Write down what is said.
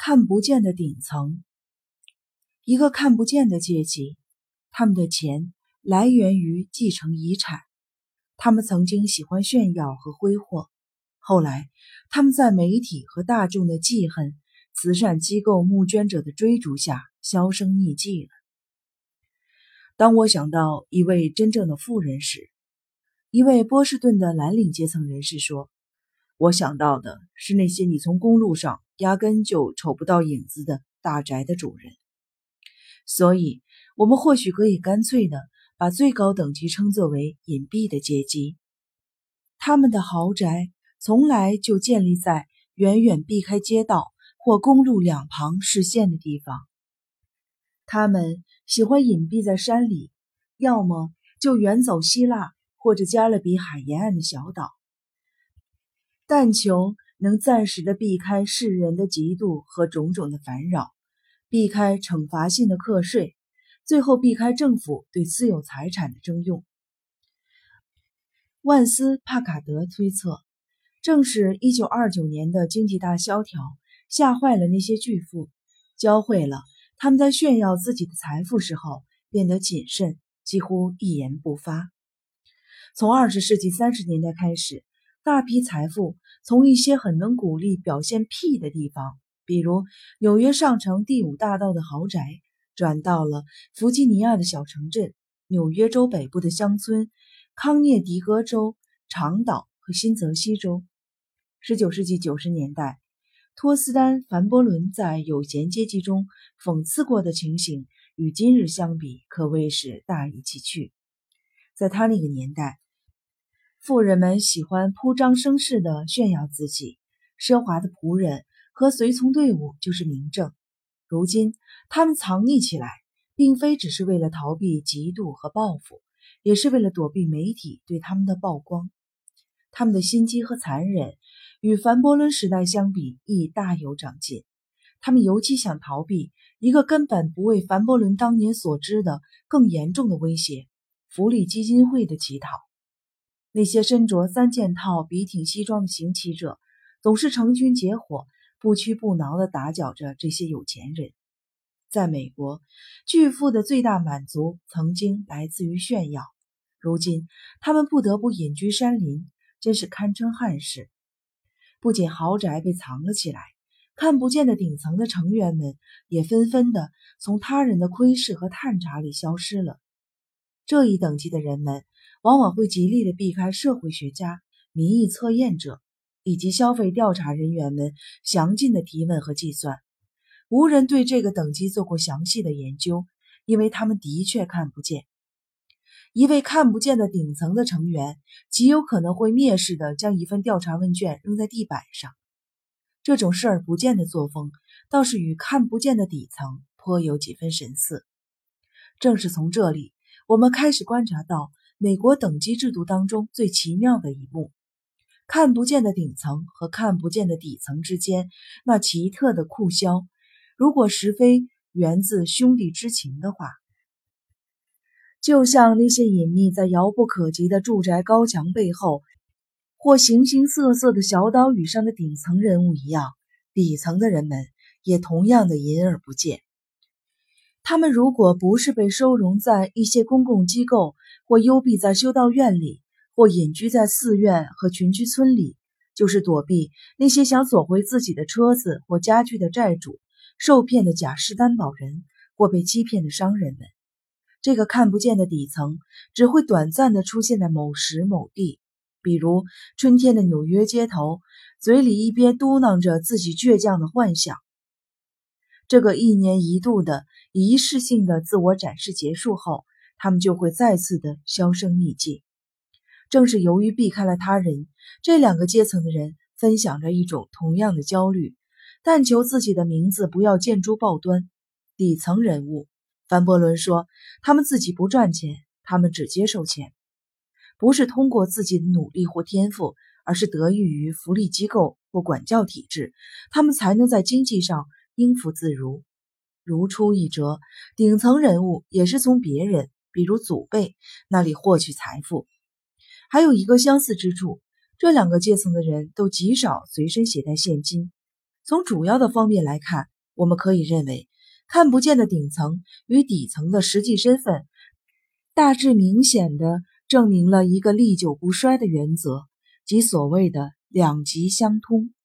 看不见的顶层，一个看不见的阶级，他们的钱来源于继承遗产。他们曾经喜欢炫耀和挥霍，后来他们在媒体和大众的记恨、慈善机构募捐者的追逐下销声匿迹了。当我想到一位真正的富人时，一位波士顿的蓝领阶层人士说：“我想到的是那些你从公路上压根就瞅不到影子的大宅的主人。”所以，我们或许可以干脆的。把最高等级称作为隐蔽的阶级，他们的豪宅从来就建立在远远避开街道或公路两旁视线的地方。他们喜欢隐蔽在山里，要么就远走希腊或者加勒比海沿岸的小岛，但求能暂时的避开世人的嫉妒和种种的烦扰，避开惩罚性的课税。最后避开政府对私有财产的征用。万斯·帕卡德推测，正是1929年的经济大萧条吓坏了那些巨富，教会了他们在炫耀自己的财富时候变得谨慎，几乎一言不发。从20世纪30年代开始，大批财富从一些很能鼓励表现屁的地方，比如纽约上城第五大道的豪宅。转到了弗吉尼亚的小城镇、纽约州北部的乡村、康涅狄格州、长岛和新泽西州。19世纪90年代，托斯丹·凡伯伦在有闲阶级中讽刺过的情形，与今日相比可谓是大异其趣。在他那个年代，富人们喜欢铺张声势地炫耀自己，奢华的仆人和随从队伍就是明证。如今，他们藏匿起来，并非只是为了逃避嫉妒和报复，也是为了躲避媒体对他们的曝光。他们的心机和残忍与凡伯伦时代相比亦大有长进。他们尤其想逃避一个根本不为凡伯伦当年所知的更严重的威胁——福利基金会的乞讨。那些身着三件套笔挺西装的行乞者，总是成群结伙。不屈不挠地打搅着这些有钱人。在美国，巨富的最大满足曾经来自于炫耀，如今他们不得不隐居山林，真是堪称憾事。不仅豪宅被藏了起来，看不见的顶层的成员们也纷纷的从他人的窥视和探查里消失了。这一等级的人们往往会极力的避开社会学家、民意测验者。以及消费调查人员们详尽的提问和计算，无人对这个等级做过详细的研究，因为他们的确看不见。一位看不见的顶层的成员极有可能会蔑视的将一份调查问卷扔在地板上。这种视而不见的作风，倒是与看不见的底层颇有几分神似。正是从这里，我们开始观察到美国等级制度当中最奇妙的一幕。看不见的顶层和看不见的底层之间那奇特的酷销，如果实非源自兄弟之情的话，就像那些隐秘在遥不可及的住宅高墙背后，或形形色色的小岛屿上的顶层人物一样，底层的人们也同样的隐而不见。他们如果不是被收容在一些公共机构，或幽闭在修道院里。或隐居在寺院和群居村里，就是躲避那些想索回自己的车子或家具的债主、受骗的假释担保人或被欺骗的商人们。这个看不见的底层只会短暂地出现在某时某地，比如春天的纽约街头，嘴里一边嘟囔着自己倔强的幻想。这个一年一度的仪式性的自我展示结束后，他们就会再次的销声匿迹。正是由于避开了他人，这两个阶层的人分享着一种同样的焦虑，但求自己的名字不要见诸报端。底层人物，凡伯伦说，他们自己不赚钱，他们只接受钱，不是通过自己的努力或天赋，而是得益于福利机构或管教体制，他们才能在经济上应付自如。如出一辙，顶层人物也是从别人，比如祖辈那里获取财富。还有一个相似之处，这两个阶层的人都极少随身携带现金，从主要的方面来看，我们可以认为，看不见的顶层与底层的实际身份，大致明显的证明了一个历久不衰的原则，即所谓的两极相通。